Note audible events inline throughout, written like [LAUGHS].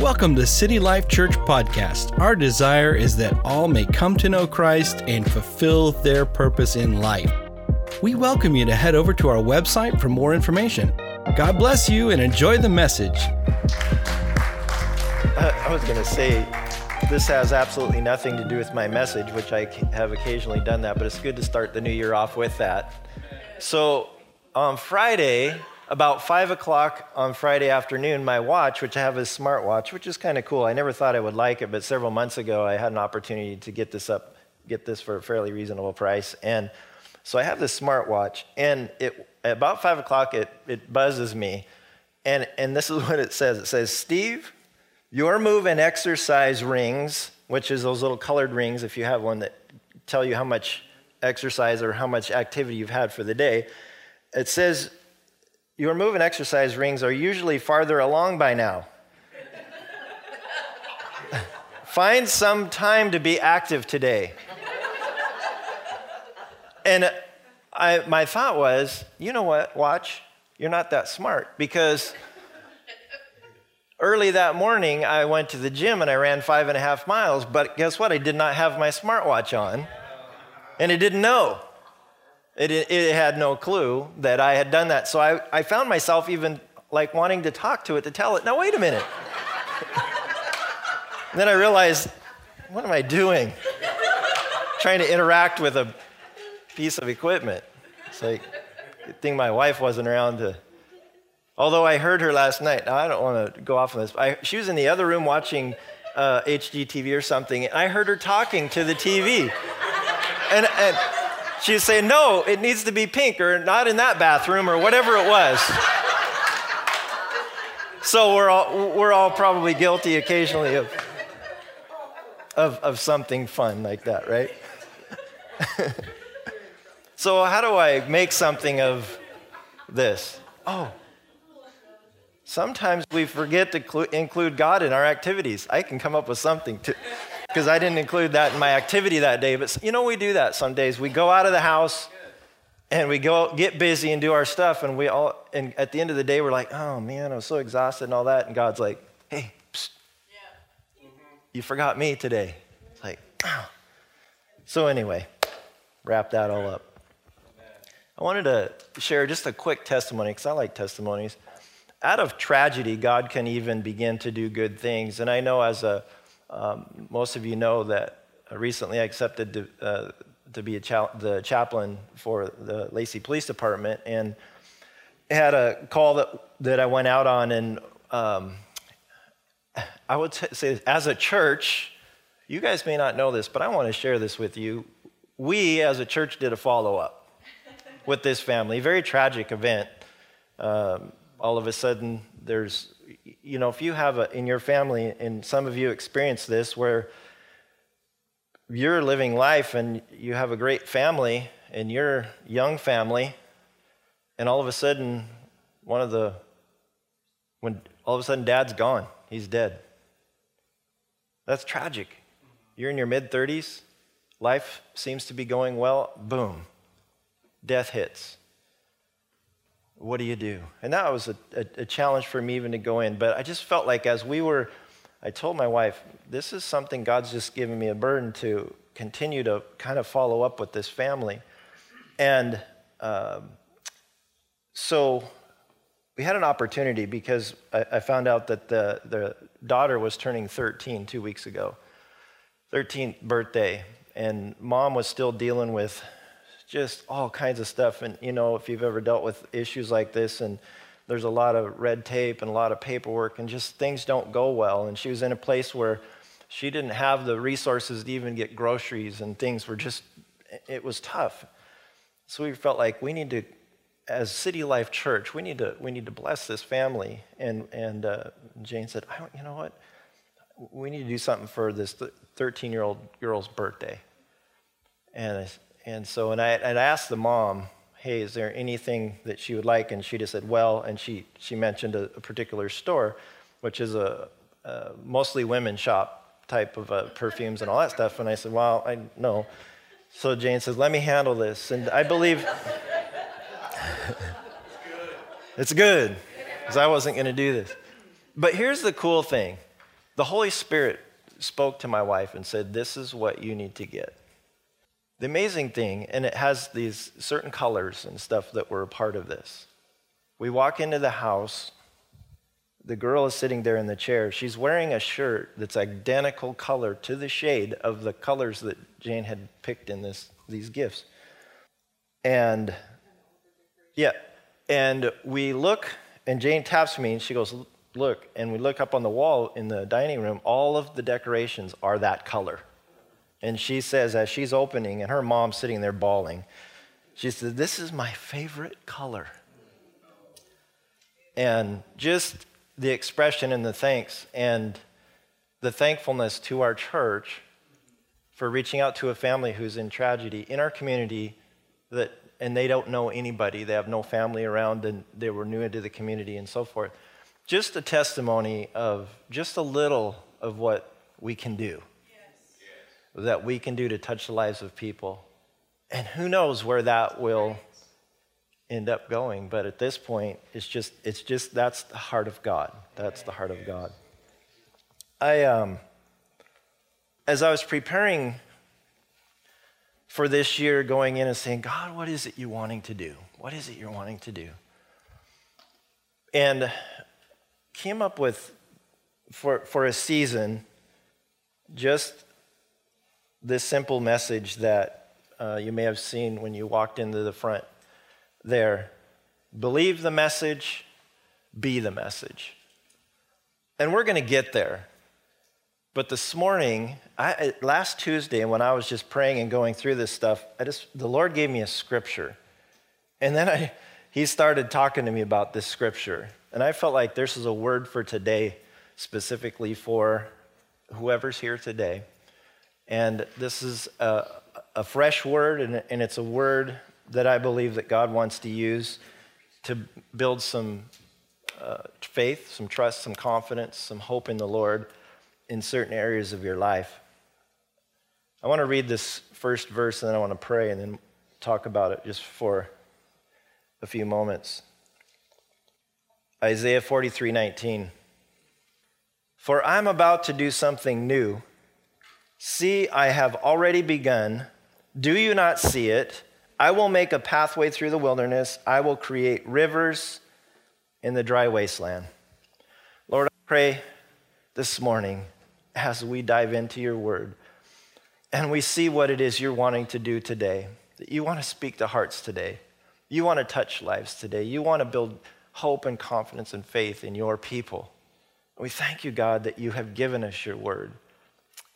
Welcome to City Life Church Podcast. Our desire is that all may come to know Christ and fulfill their purpose in life. We welcome you to head over to our website for more information. God bless you and enjoy the message. I was going to say, this has absolutely nothing to do with my message, which I have occasionally done that, but it's good to start the new year off with that. So on Friday, about five o'clock on Friday afternoon, my watch, which I have a smartwatch, which is kind of cool. I never thought I would like it, but several months ago I had an opportunity to get this up, get this for a fairly reasonable price. And so I have this smartwatch, and it, about five o'clock it, it buzzes me. And, and this is [LAUGHS] what it says it says, Steve, your move and exercise rings, which is those little colored rings, if you have one that tell you how much exercise or how much activity you've had for the day. It says your move and exercise rings are usually farther along by now. [LAUGHS] Find some time to be active today. and I, my thought was, you know what, watch, you're not that smart because early that morning I went to the gym and I ran five and a half miles, but guess what? I did not have my smartwatch on and it didn't know. It, it had no clue that I had done that. So I, I found myself even like wanting to talk to it to tell it, now wait a minute. [LAUGHS] then I realized, what am I doing? Trying to interact with a piece of equipment. It's like, good thing my wife wasn't around to. Although I heard her last night, now I don't want to go off on this. I, she was in the other room watching uh, HGTV or something, and I heard her talking to the TV. And, and She'd say, No, it needs to be pink or not in that bathroom or whatever it was. so we're all, we're all probably guilty occasionally of, of, of something fun like that, right? [LAUGHS] so, how do I make something of this? Oh, sometimes we forget to include God in our activities. I can come up with something to because I didn't include that in my activity that day. But you know, we do that some days. We go out of the house and we go get busy and do our stuff, and we all, and at the end of the day, we're like, oh man, I was so exhausted and all that. And God's like, hey, psst, yeah. you forgot me today. It's like, oh. so anyway, wrap that all up. I wanted to share just a quick testimony because I like testimonies. Out of tragedy, God can even begin to do good things. And I know as a um, most of you know that recently I accepted to, uh, to be cha- the chaplain for the Lacey Police Department and had a call that, that I went out on. And um, I would say, as a church, you guys may not know this, but I want to share this with you. We, as a church, did a follow up with this family. Very tragic event. Um, all of a sudden, there's you know, if you have a, in your family, and some of you experience this, where you're living life and you have a great family and your young family, and all of a sudden, one of the, when all of a sudden dad's gone, he's dead. That's tragic. You're in your mid 30s, life seems to be going well, boom, death hits what do you do? And that was a, a, a, challenge for me even to go in. But I just felt like as we were, I told my wife, this is something God's just given me a burden to continue to kind of follow up with this family. And um, so we had an opportunity because I, I found out that the, the daughter was turning 13 two weeks ago, 13th birthday. And mom was still dealing with just all kinds of stuff. And, you know, if you've ever dealt with issues like this, and there's a lot of red tape and a lot of paperwork, and just things don't go well. And she was in a place where she didn't have the resources to even get groceries, and things were just, it was tough. So we felt like we need to, as City Life Church, we need to, we need to bless this family. And, and uh, Jane said, I, don't, you know what? We need to do something for this 13 year old girl's birthday. And I, and so, and I, I asked the mom, hey, is there anything that she would like? And she just said, well, and she, she mentioned a, a particular store, which is a, a mostly women shop type of uh, perfumes and all that stuff. And I said, well, I know. So Jane says, let me handle this. And I believe [LAUGHS] it's good because I wasn't going to do this. But here's the cool thing the Holy Spirit spoke to my wife and said, This is what you need to get. The amazing thing, and it has these certain colors and stuff that were a part of this. We walk into the house. The girl is sitting there in the chair. She's wearing a shirt that's identical color to the shade of the colors that Jane had picked in this, these gifts. And yeah, and we look, and Jane taps me, and she goes, Look, and we look up on the wall in the dining room, all of the decorations are that color. And she says, as she's opening, and her mom's sitting there bawling, she said, This is my favorite color. And just the expression and the thanks and the thankfulness to our church for reaching out to a family who's in tragedy in our community that and they don't know anybody they have no family around and they were new into the community and so forth just a testimony of just a little of what we can do. That we can do to touch the lives of people. And who knows where that will end up going but at this point it's just it's just that's the heart of god. That's the heart of god. I um as i was preparing for this year going in and saying god what is it you're wanting to do? What is it you're wanting to do? And came up with for for a season just this simple message that uh, you may have seen when you walked into the front there. Believe the message, be the message. And we're going to get there. But this morning, I, last Tuesday, when I was just praying and going through this stuff, I just the Lord gave me a scripture, and then I, He started talking to me about this scripture, and I felt like this is a word for today, specifically for whoever's here today. And this is a, a fresh word, and, and it's a word that I believe that God wants to use to build some uh, faith, some trust, some confidence, some hope in the Lord in certain areas of your life. I want to read this first verse and then I want to pray and then talk about it just for a few moments. Isaiah 43 19. For I'm about to do something new. See, I have already begun. Do you not see it? I will make a pathway through the wilderness. I will create rivers in the dry wasteland. Lord, I pray this morning as we dive into your word and we see what it is you're wanting to do today, that you want to speak to hearts today. You want to touch lives today. You want to build hope and confidence and faith in your people. We thank you, God, that you have given us your word.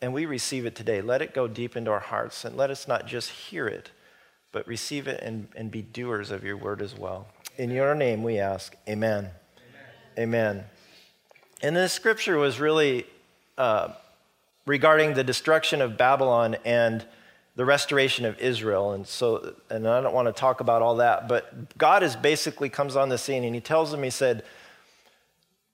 And we receive it today. Let it go deep into our hearts and let us not just hear it but receive it and, and be doers of your word as well. In your name we ask, amen. Amen. amen. And this scripture was really uh, regarding the destruction of Babylon and the restoration of Israel. And so, and I don't want to talk about all that, but God is basically comes on the scene and he tells them, he said,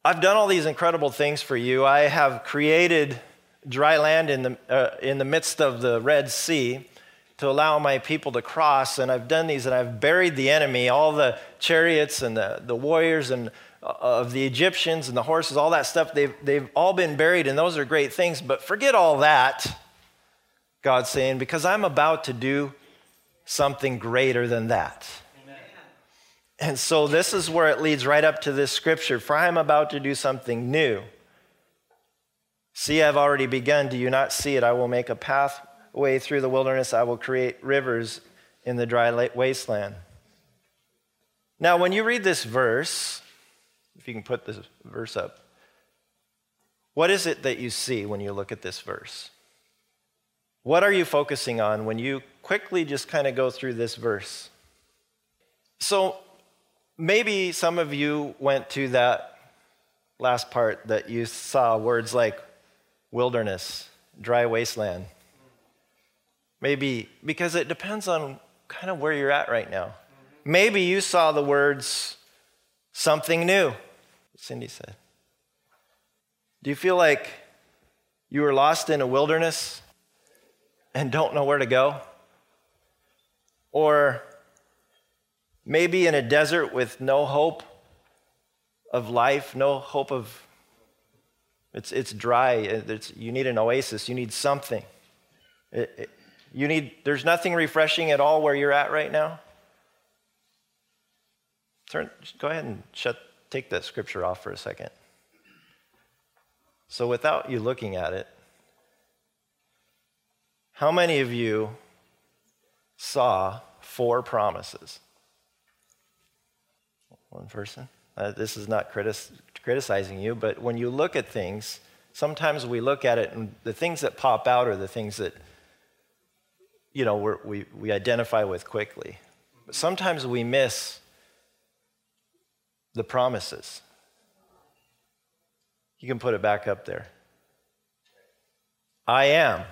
I've done all these incredible things for you. I have created dry land in the, uh, in the midst of the Red Sea to allow my people to cross. And I've done these and I've buried the enemy, all the chariots and the, the warriors and uh, of the Egyptians and the horses, all that stuff, they've, they've all been buried, and those are great things. But forget all that, God's saying, because I'm about to do something greater than that. And so this is where it leads right up to this scripture For I am about to do something new. See, I've already begun. Do you not see it? I will make a pathway through the wilderness, I will create rivers in the dry wasteland. Now, when you read this verse, if you can put this verse up, what is it that you see when you look at this verse? What are you focusing on when you quickly just kind of go through this verse? So, maybe some of you went to that last part that you saw words like wilderness, dry wasteland. Maybe because it depends on kind of where you're at right now. Maybe you saw the words something new, Cindy said. Do you feel like you were lost in a wilderness and don't know where to go? Or maybe in a desert with no hope of life, no hope of It's, it's dry. It's, you need an oasis. You need something. It, it, you need, there's nothing refreshing at all where you're at right now. Turn, go ahead and shut, take that scripture off for a second. So, without you looking at it, how many of you saw four promises? One person. Uh, this is not critis- criticizing you, but when you look at things, sometimes we look at it and the things that pop out are the things that you know we we identify with quickly. But sometimes we miss the promises. You can put it back up there. I am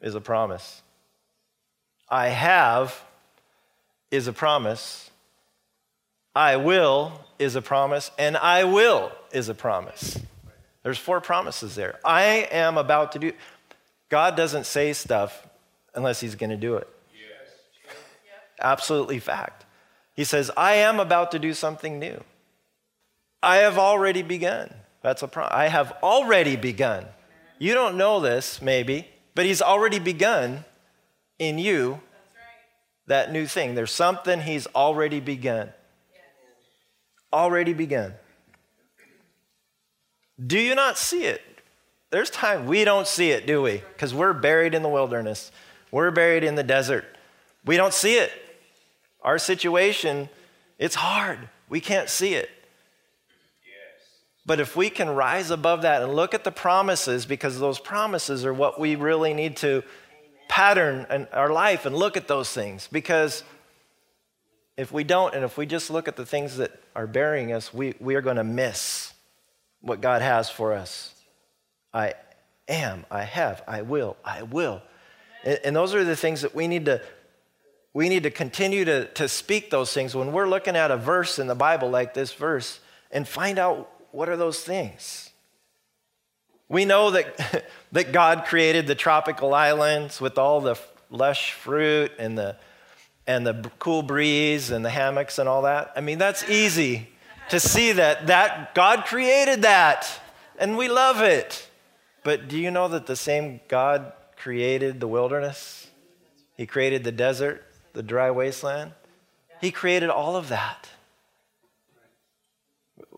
is a promise. I have is a promise. I will is a promise. And I will is a promise. There's four promises there. I am about to do. God doesn't say stuff unless he's going to do it. Yes. Absolutely fact. He says, I am about to do something new. I have already begun. That's a promise. I have already begun. You don't know this, maybe, but he's already begun in you right. that new thing. There's something he's already begun. Already begun. Do you not see it? There's time we don't see it, do we? Because we're buried in the wilderness, we're buried in the desert. We don't see it. Our situation, it's hard. We can't see it. But if we can rise above that and look at the promises, because those promises are what we really need to pattern in our life and look at those things. Because if we don't, and if we just look at the things that are burying us, we, we are going to miss what God has for us. I am, I have, I will, I will. And, and those are the things that we need to we need to continue to, to speak those things when we're looking at a verse in the Bible like this verse and find out what are those things. We know that, [LAUGHS] that God created the tropical islands with all the lush fruit and the, and the cool breeze and the hammocks and all that. I mean, that's easy to see that, that God created that and we love it. But do you know that the same God created the wilderness? He created the desert the dry wasteland. He created all of that.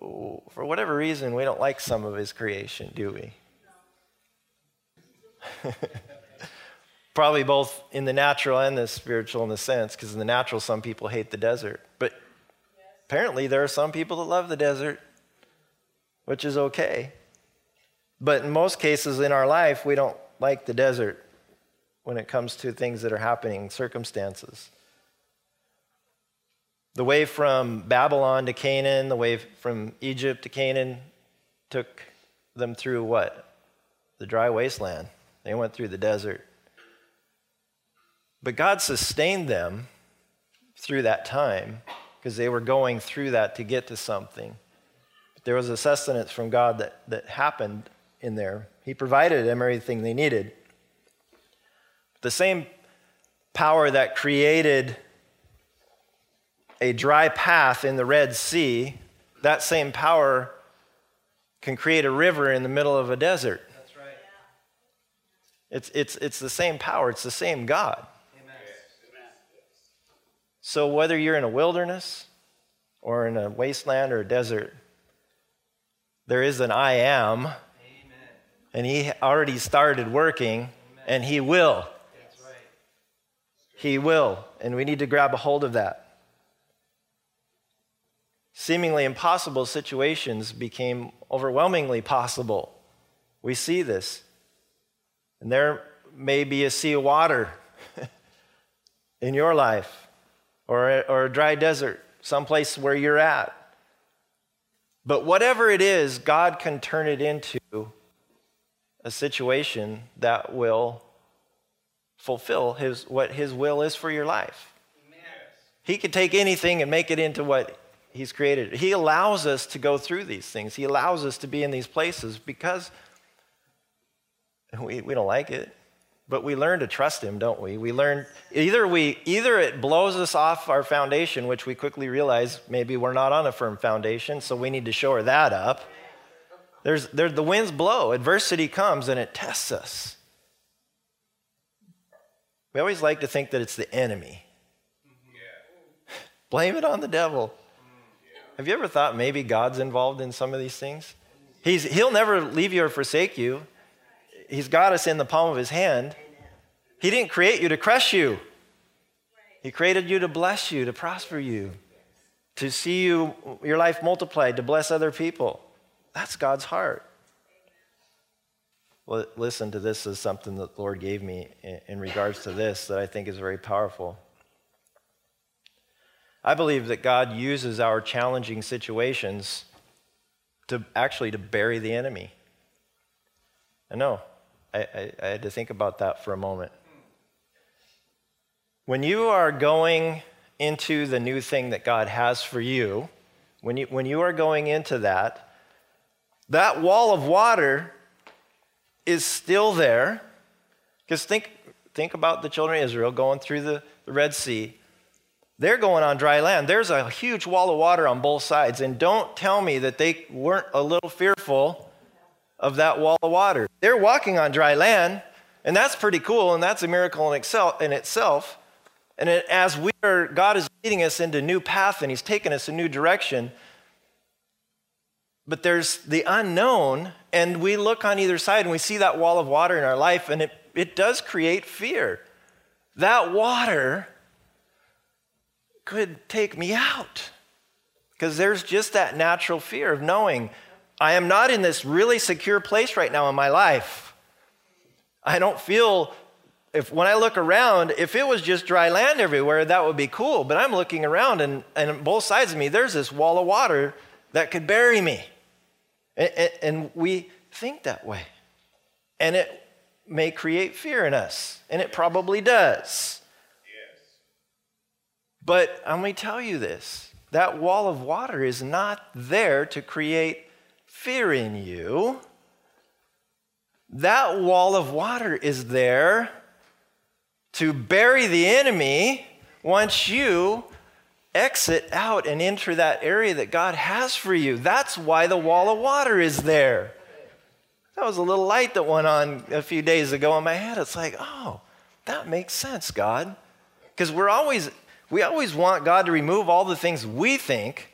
For whatever reason, we don't like some of his creation, do we? [LAUGHS] Probably both in the natural and the spiritual in the sense, because in the natural, some people hate the desert. But apparently, there are some people that love the desert, which is okay. But in most cases in our life, we don't like the desert when it comes to things that are happening, circumstances. The way from Babylon to Canaan, the way from Egypt to Canaan, took them through what? The dry wasteland. They went through the desert. But God sustained them through that time because they were going through that to get to something. But there was a sustenance from God that, that happened in there. He provided them everything they needed. The same power that created a dry path in the Red Sea, that same power can create a river in the middle of a desert. That's right. It's, it's, it's the same power, it's the same God. So, whether you're in a wilderness or in a wasteland or a desert, there is an I am, Amen. and He already started working, Amen. and He will. He will. And we need to grab a hold of that. Seemingly impossible situations became overwhelmingly possible. We see this. And there may be a sea of water [LAUGHS] in your life or a, or a dry desert, someplace where you're at. But whatever it is, God can turn it into a situation that will fulfill his, what his will is for your life. Amen. He can take anything and make it into what he's created. He allows us to go through these things. He allows us to be in these places because we, we don't like it. But we learn to trust him, don't we? We learn either we either it blows us off our foundation, which we quickly realize maybe we're not on a firm foundation, so we need to shore that up. There's, there, the winds blow, adversity comes, and it tests us. We always like to think that it's the enemy. [LAUGHS] Blame it on the devil. Have you ever thought maybe God's involved in some of these things? He's, he'll never leave you or forsake you. He's got us in the palm of his hand. He didn't create you to crush you. He created you to bless you, to prosper you, to see you your life multiplied, to bless other people. That's God's heart. Well, listen to this as something that the Lord gave me in regards to this that I think is very powerful. I believe that God uses our challenging situations to actually to bury the enemy. I know. I, I, I had to think about that for a moment. When you are going into the new thing that God has for you, when you, when you are going into that, that wall of water is still there. Because think, think about the children of Israel going through the, the Red Sea. They're going on dry land. There's a huge wall of water on both sides. And don't tell me that they weren't a little fearful of that wall of water. They're walking on dry land, and that's pretty cool, and that's a miracle in itself. And as we are, God is leading us into new path, and He's taking us a new direction. But there's the unknown, and we look on either side and we see that wall of water in our life, and it, it does create fear. That water could take me out. Because there's just that natural fear of knowing I am not in this really secure place right now in my life. I don't feel, if when I look around, if it was just dry land everywhere, that would be cool. But I'm looking around, and, and both sides of me, there's this wall of water that could bury me. And, and we think that way. And it may create fear in us, and it probably does. Yes. But let me tell you this that wall of water is not there to create fear in you. That wall of water is there to bury the enemy once you exit out and enter that area that God has for you. That's why the wall of water is there. That was a little light that went on a few days ago in my head. It's like, oh, that makes sense, God. Because we're always we always want God to remove all the things we think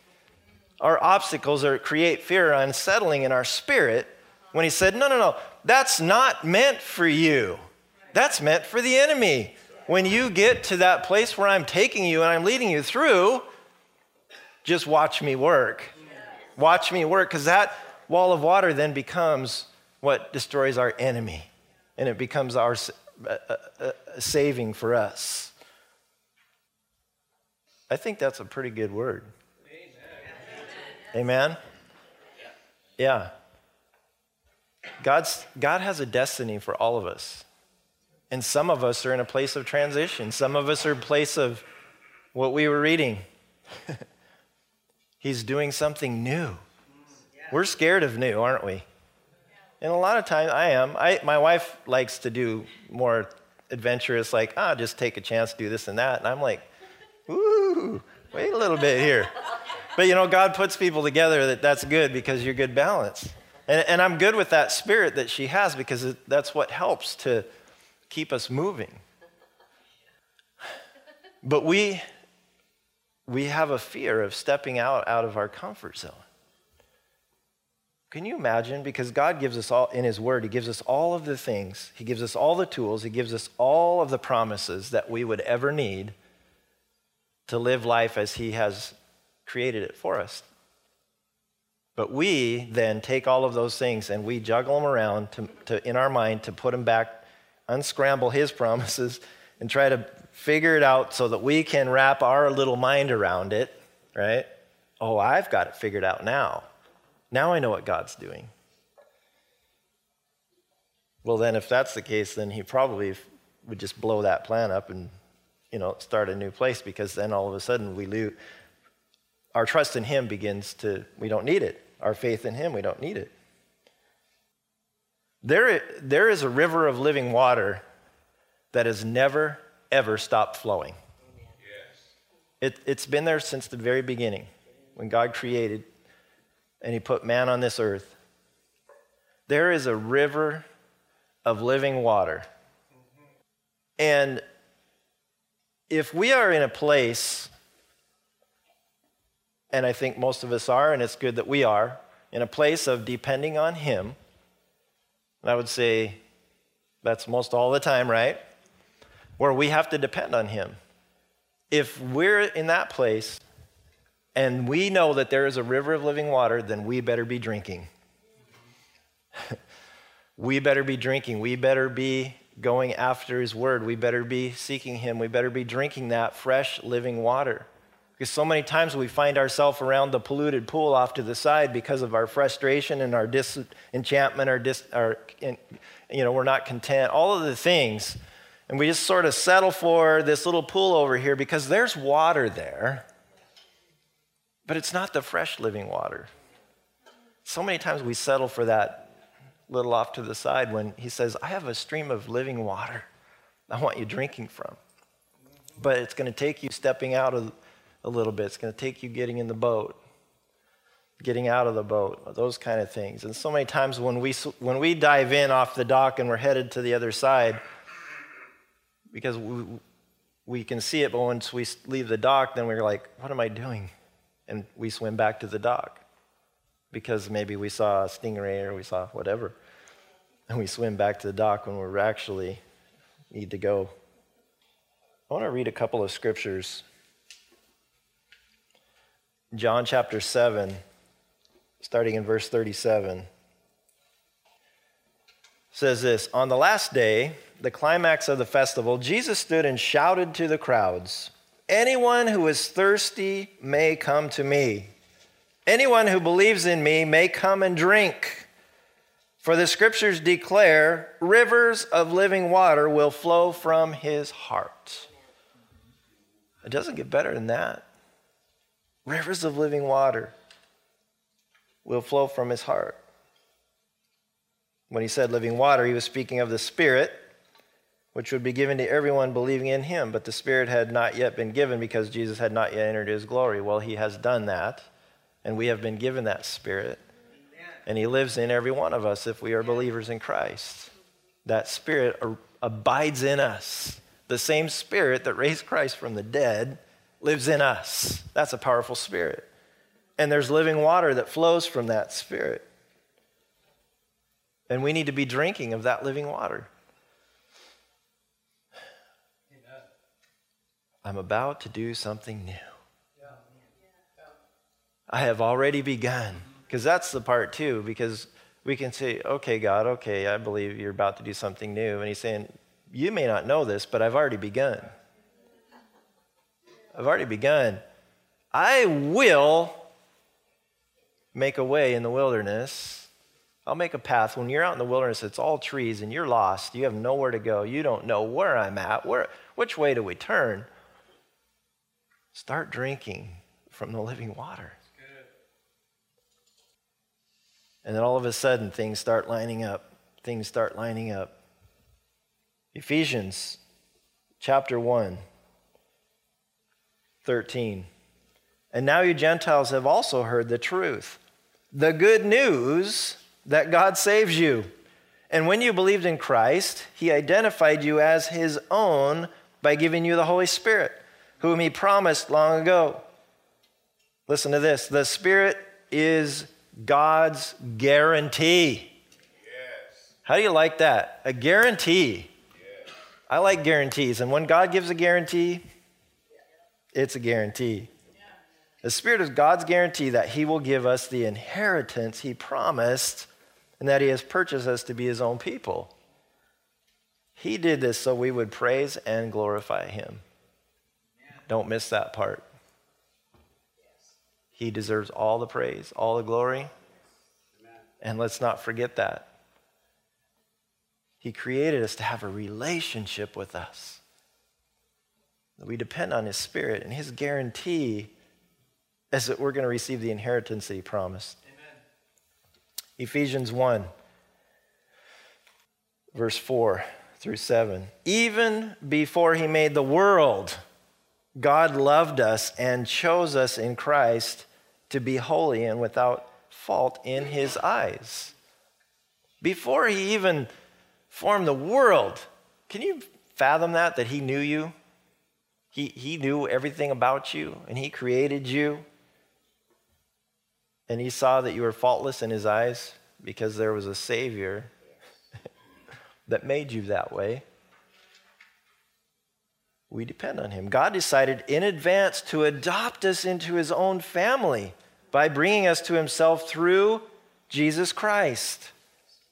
are obstacles or create fear or unsettling in our spirit when He said, No, no, no, that's not meant for you. That's meant for the enemy. When you get to that place where I'm taking you and I'm leading you through, just watch me work. Watch me work, because that wall of water then becomes what destroys our enemy, and it becomes our uh, uh, uh saving for us. I think that's a pretty good word. Amen? Yeah. God's, God has a destiny for all of us. And some of us are in a place of transition. Some of us are in a place of what we were reading. [LAUGHS] He's doing something new. We're scared of new, aren't we? And a lot of times I am. I, my wife likes to do more adventurous, like, ah, just take a chance, do this and that. And I'm like, Ooh, wait a little bit here. But you know, God puts people together that that's good because you're good balance. And, and I'm good with that spirit that she has because it, that's what helps to keep us moving. But we, we have a fear of stepping out, out of our comfort zone. Can you imagine? Because God gives us all, in His Word, He gives us all of the things, He gives us all the tools, He gives us all of the promises that we would ever need to live life as He has created it for us. But we then take all of those things and we juggle them around to, to, in our mind to put them back, unscramble His [LAUGHS] promises, and try to figure it out so that we can wrap our little mind around it, right? Oh, I've got it figured out now. Now I know what God's doing. Well, then, if that's the case, then He probably would just blow that plan up and you know, start a new place because then all of a sudden we lose, our trust in Him begins to, we don't need it. Our faith in Him, we don't need it. There, there is a river of living water that has never, ever stopped flowing. It, it's been there since the very beginning when God created and He put man on this earth. there is a river of living water. Mm-hmm. And if we are in a place, and I think most of us are, and it's good that we are, in a place of depending on Him, And I would say that's most all the time, right? Where we have to depend on Him. If we're in that place and we know that there is a river of living water, then we better be drinking. [LAUGHS] we better be drinking. We better be going after His word. We better be seeking Him. We better be drinking that fresh living water. Because so many times we find ourselves around the polluted pool off to the side because of our frustration and our disenchantment, our, dis, our you know, we're not content, all of the things. And we just sort of settle for this little pool over here because there's water there, but it's not the fresh living water. So many times we settle for that little off to the side when he says, I have a stream of living water I want you drinking from. But it's going to take you stepping out of a little bit. It's going to take you getting in the boat, getting out of the boat, those kind of things. And so many times when we, when we dive in off the dock and we're headed to the other side, because we, we can see it, but once we leave the dock, then we're like, what am I doing? And we swim back to the dock because maybe we saw a stingray or we saw whatever. And we swim back to the dock when we actually need to go. I want to read a couple of scriptures John chapter 7, starting in verse 37, says this On the last day, the climax of the festival, Jesus stood and shouted to the crowds Anyone who is thirsty may come to me. Anyone who believes in me may come and drink. For the scriptures declare rivers of living water will flow from his heart. It doesn't get better than that. Rivers of living water will flow from his heart. When he said living water, he was speaking of the Spirit, which would be given to everyone believing in him. But the Spirit had not yet been given because Jesus had not yet entered his glory. Well, he has done that, and we have been given that Spirit. And he lives in every one of us if we are believers in Christ. That Spirit abides in us. The same Spirit that raised Christ from the dead lives in us. That's a powerful spirit. And there's living water that flows from that spirit. And we need to be drinking of that living water. Amen. I'm about to do something new. I have already begun. Because that's the part too, because we can say, okay, God, okay, I believe you're about to do something new. And He's saying, you may not know this, but I've already begun. I've already begun. I will make a way in the wilderness. I'll make a path. When you're out in the wilderness, it's all trees and you're lost. You have nowhere to go. You don't know where I'm at. Where, which way do we turn? Start drinking from the living water. And then all of a sudden, things start lining up. Things start lining up. Ephesians chapter 1. 13. And now you Gentiles have also heard the truth, the good news that God saves you. And when you believed in Christ, he identified you as his own by giving you the Holy Spirit, whom he promised long ago. Listen to this the Spirit is God's guarantee. Yes. How do you like that? A guarantee. Yes. I like guarantees. And when God gives a guarantee, it's a guarantee. The Spirit is God's guarantee that He will give us the inheritance He promised and that He has purchased us to be His own people. He did this so we would praise and glorify Him. Don't miss that part. He deserves all the praise, all the glory. And let's not forget that. He created us to have a relationship with us. We depend on His Spirit, and His guarantee is that we're going to receive the inheritance that He promised. Amen. Ephesians 1, verse 4 through 7. Even before He made the world, God loved us and chose us in Christ to be holy and without fault in His eyes. Before he even formed the world, can you fathom that? That he knew you? He, he knew everything about you and he created you. And he saw that you were faultless in his eyes because there was a Savior [LAUGHS] that made you that way. We depend on him. God decided in advance to adopt us into his own family by bringing us to himself through Jesus Christ.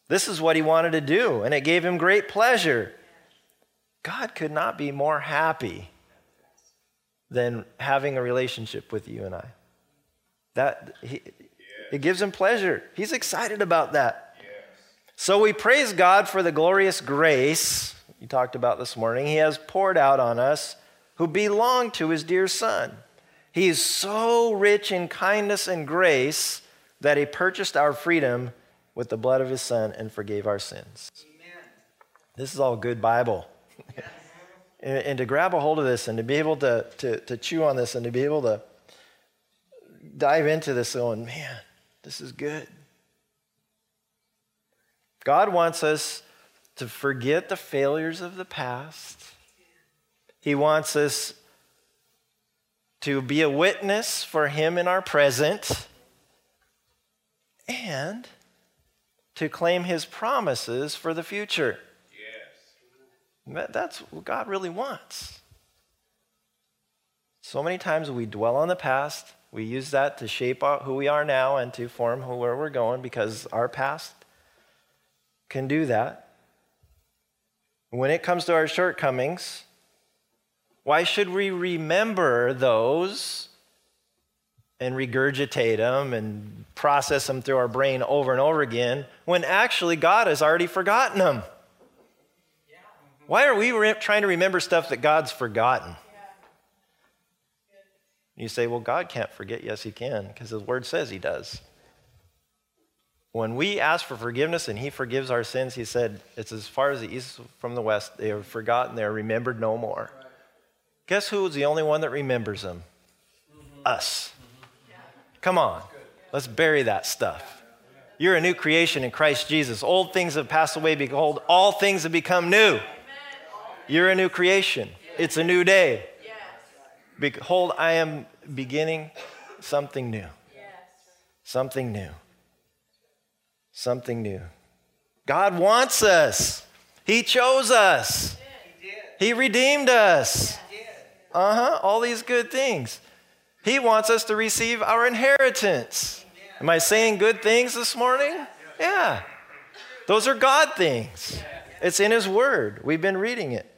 This is what he wanted to do, and it gave him great pleasure. God could not be more happy than having a relationship with you and I. That he, it gives him pleasure. He's excited about that. So we praise God for the glorious grace you talked about this morning. He has poured out on us who belong to his dear son. He is so rich in kindness and grace that he purchased our freedom with the blood of his son and forgave our sins. Amen. This is all good Bible. Yes. And, and, to grab a hold of this and to be able to, to, to chew on this and to be able to dive into this going, man, this is good. God wants us to forget the failures of the past. He wants us to be a witness for Him in our present and to claim His promises for the future. That's what God really wants. So many times we dwell on the past. We use that to shape who we are now and to form where we're going because our past can do that. When it comes to our shortcomings, why should we remember those and regurgitate them and process them through our brain over and over again when actually God has already forgotten them? Why are we re- trying to remember stuff that God's forgotten? You say, well, God can't forget. Yes, He can, because His Word says He does. When we ask for forgiveness and He forgives our sins, He said, it's as far as the east from the west. They are forgotten, they are remembered no more. Guess who is the only one that remembers them? Mm-hmm. Us. Come on, let's bury that stuff. You're a new creation in Christ Jesus. Old things have passed away. Behold, all things have become new. You're a new creation. It's a new day. Behold, I am beginning something new. Something new. Something new. God wants us. He chose us. He redeemed us. Uh huh. All these good things. He wants us to receive our inheritance. Am I saying good things this morning? Yeah. Those are God things. It's in His Word. We've been reading it.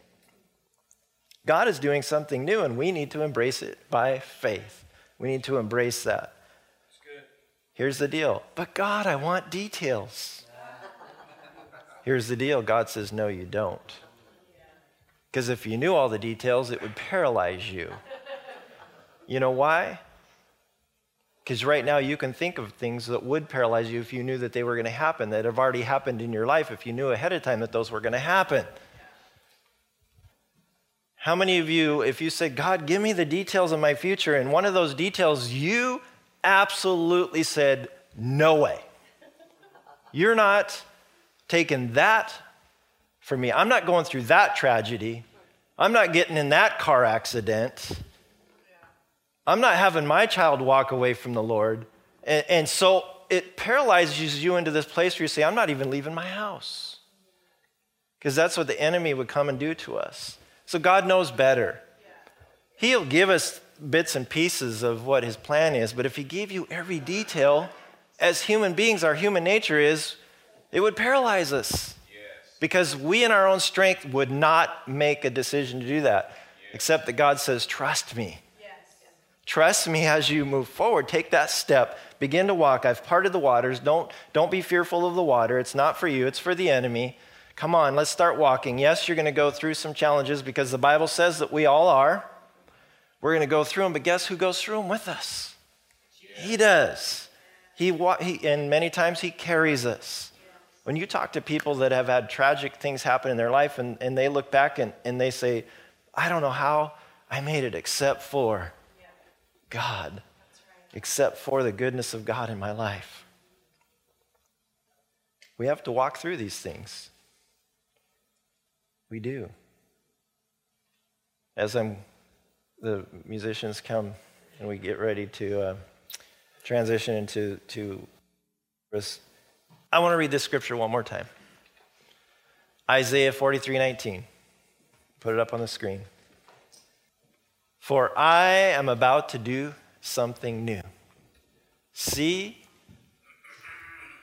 God is doing something new, and we need to embrace it by faith. We need to embrace that. Here's the deal. But God, I want details. Here's the deal God says, No, you don't. Because if you knew all the details, it would paralyze you. You know why? Because right now you can think of things that would paralyze you if you knew that they were going to happen, that have already happened in your life, if you knew ahead of time that those were going to happen. How many of you, if you said, God, give me the details of my future, and one of those details you absolutely said, No way. You're not taking that for me. I'm not going through that tragedy. I'm not getting in that car accident. I'm not having my child walk away from the Lord. And, and, so it paralyzes you into this place where you say, I'm not even leaving my house. Because that's what the enemy would come and do to us. So God knows better. He'll give us bits and pieces of what his plan is, but if he gave you every detail, as human beings, our human nature is, it would paralyze us because we in our own strength would not make a decision to do that, except that God says, Trust me. Yes. Trust me as you move forward. Take that step. Begin to walk. I've parted the waters. Don't, don't be fearful of the water. It's not for you, it's for the enemy. Come on, let's start walking. Yes, you're going to go through some challenges because the Bible says that we all are. We're going to go through them, but guess who goes through them with us? He does. He, he, and many times he carries us. When you talk to people that have had tragic things happen in their life and, and they look back and, and they say, I don't know how I made it except for God, except for the goodness of God in my life. We have to walk through these things. We do. As I'm, the musicians come and we get ready to uh, transition into to I want to read this scripture one more time. Isaiah 43 19. Put it up on the screen. For I am about to do something new. See,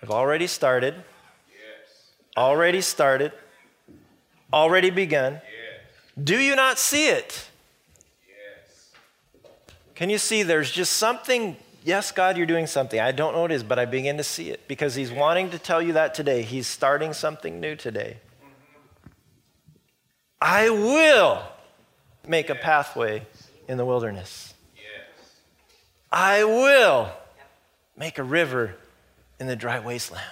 I've already started. Yes. Already started. Already begun. Yes. Do you not see it? Yes. Can you see there's just something yes, God, you're doing something. I don't know what it is, but I begin to see it because He's wanting to tell you that today. He's starting something new today. Mm-hmm. I will make a pathway in the wilderness. I will make a river in the dry wasteland.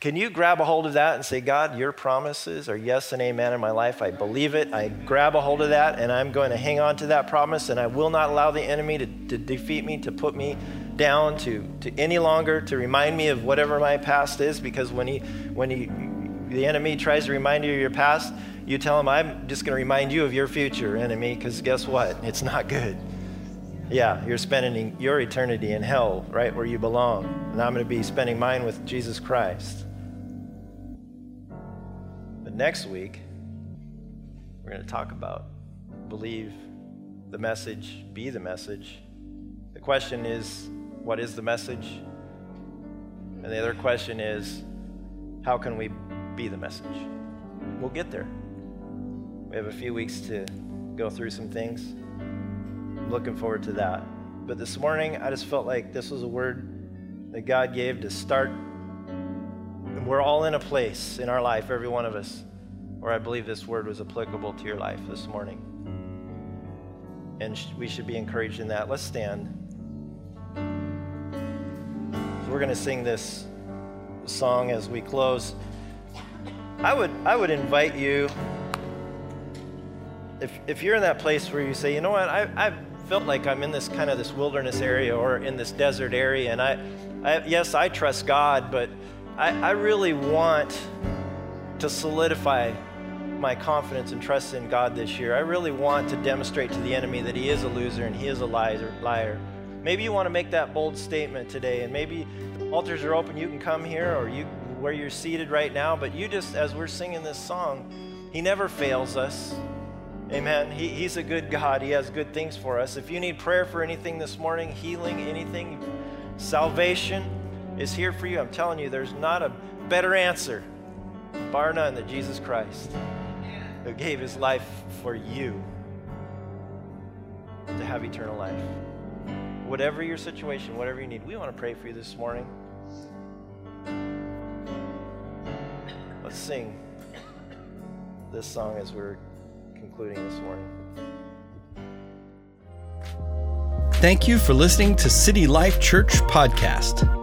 Can you grab a hold of that and say, God, your promises are yes and amen in my life? I believe it. I grab a hold of that and I'm going to hang on to that promise and I will not allow the enemy to, to defeat me, to put me down, to, to any longer, to remind me of whatever my past is. Because when he, when he, the enemy tries to remind you of your past, you tell him, I'm just going to remind you of your future, enemy, because guess what? [LAUGHS] It's not good. Yeah, you're spending your eternity in hell, right where you belong. And I'm going to be spending mine with Jesus Christ. Next week, we're going to talk about believe the message, be the message. The question is, what is the message? And the other question is, how can we be the message? We'll get there. We have a few weeks to go through some things. I'm looking forward to that. But this morning, I just felt like this was a word that God gave to start and we're all in a place in our life, every one of us, where I believe this word was applicable to your life this morning. And we should be encouraged in that. Let's stand. We're going to sing this song as we close. I would, I would invite you, if, if you're in that place where you say, you know what, I, I've felt like I'm in this kind of this wilderness area or in this desert area, and I, I yes, I trust God, but I, I really want to solidify my confidence and trust in God this year. I really want to demonstrate to the enemy that he is a loser and he is a liar. Maybe you want to make that bold statement today, and maybe altars are open. You can come here or you where you're seated right now, but you just, as we're singing this song, he never fails us. Amen. He, he's a good God. He has good things for us. If you need prayer for anything this morning, healing, anything, salvation, is here for you. I'm telling you, there's not a better answer, bar none, than Jesus Christ, who gave his life for you to have eternal life. Whatever your situation, whatever you need, we want to pray for you this morning. Let's sing this song as we're concluding this morning. Thank you for listening to City Life Church Podcast.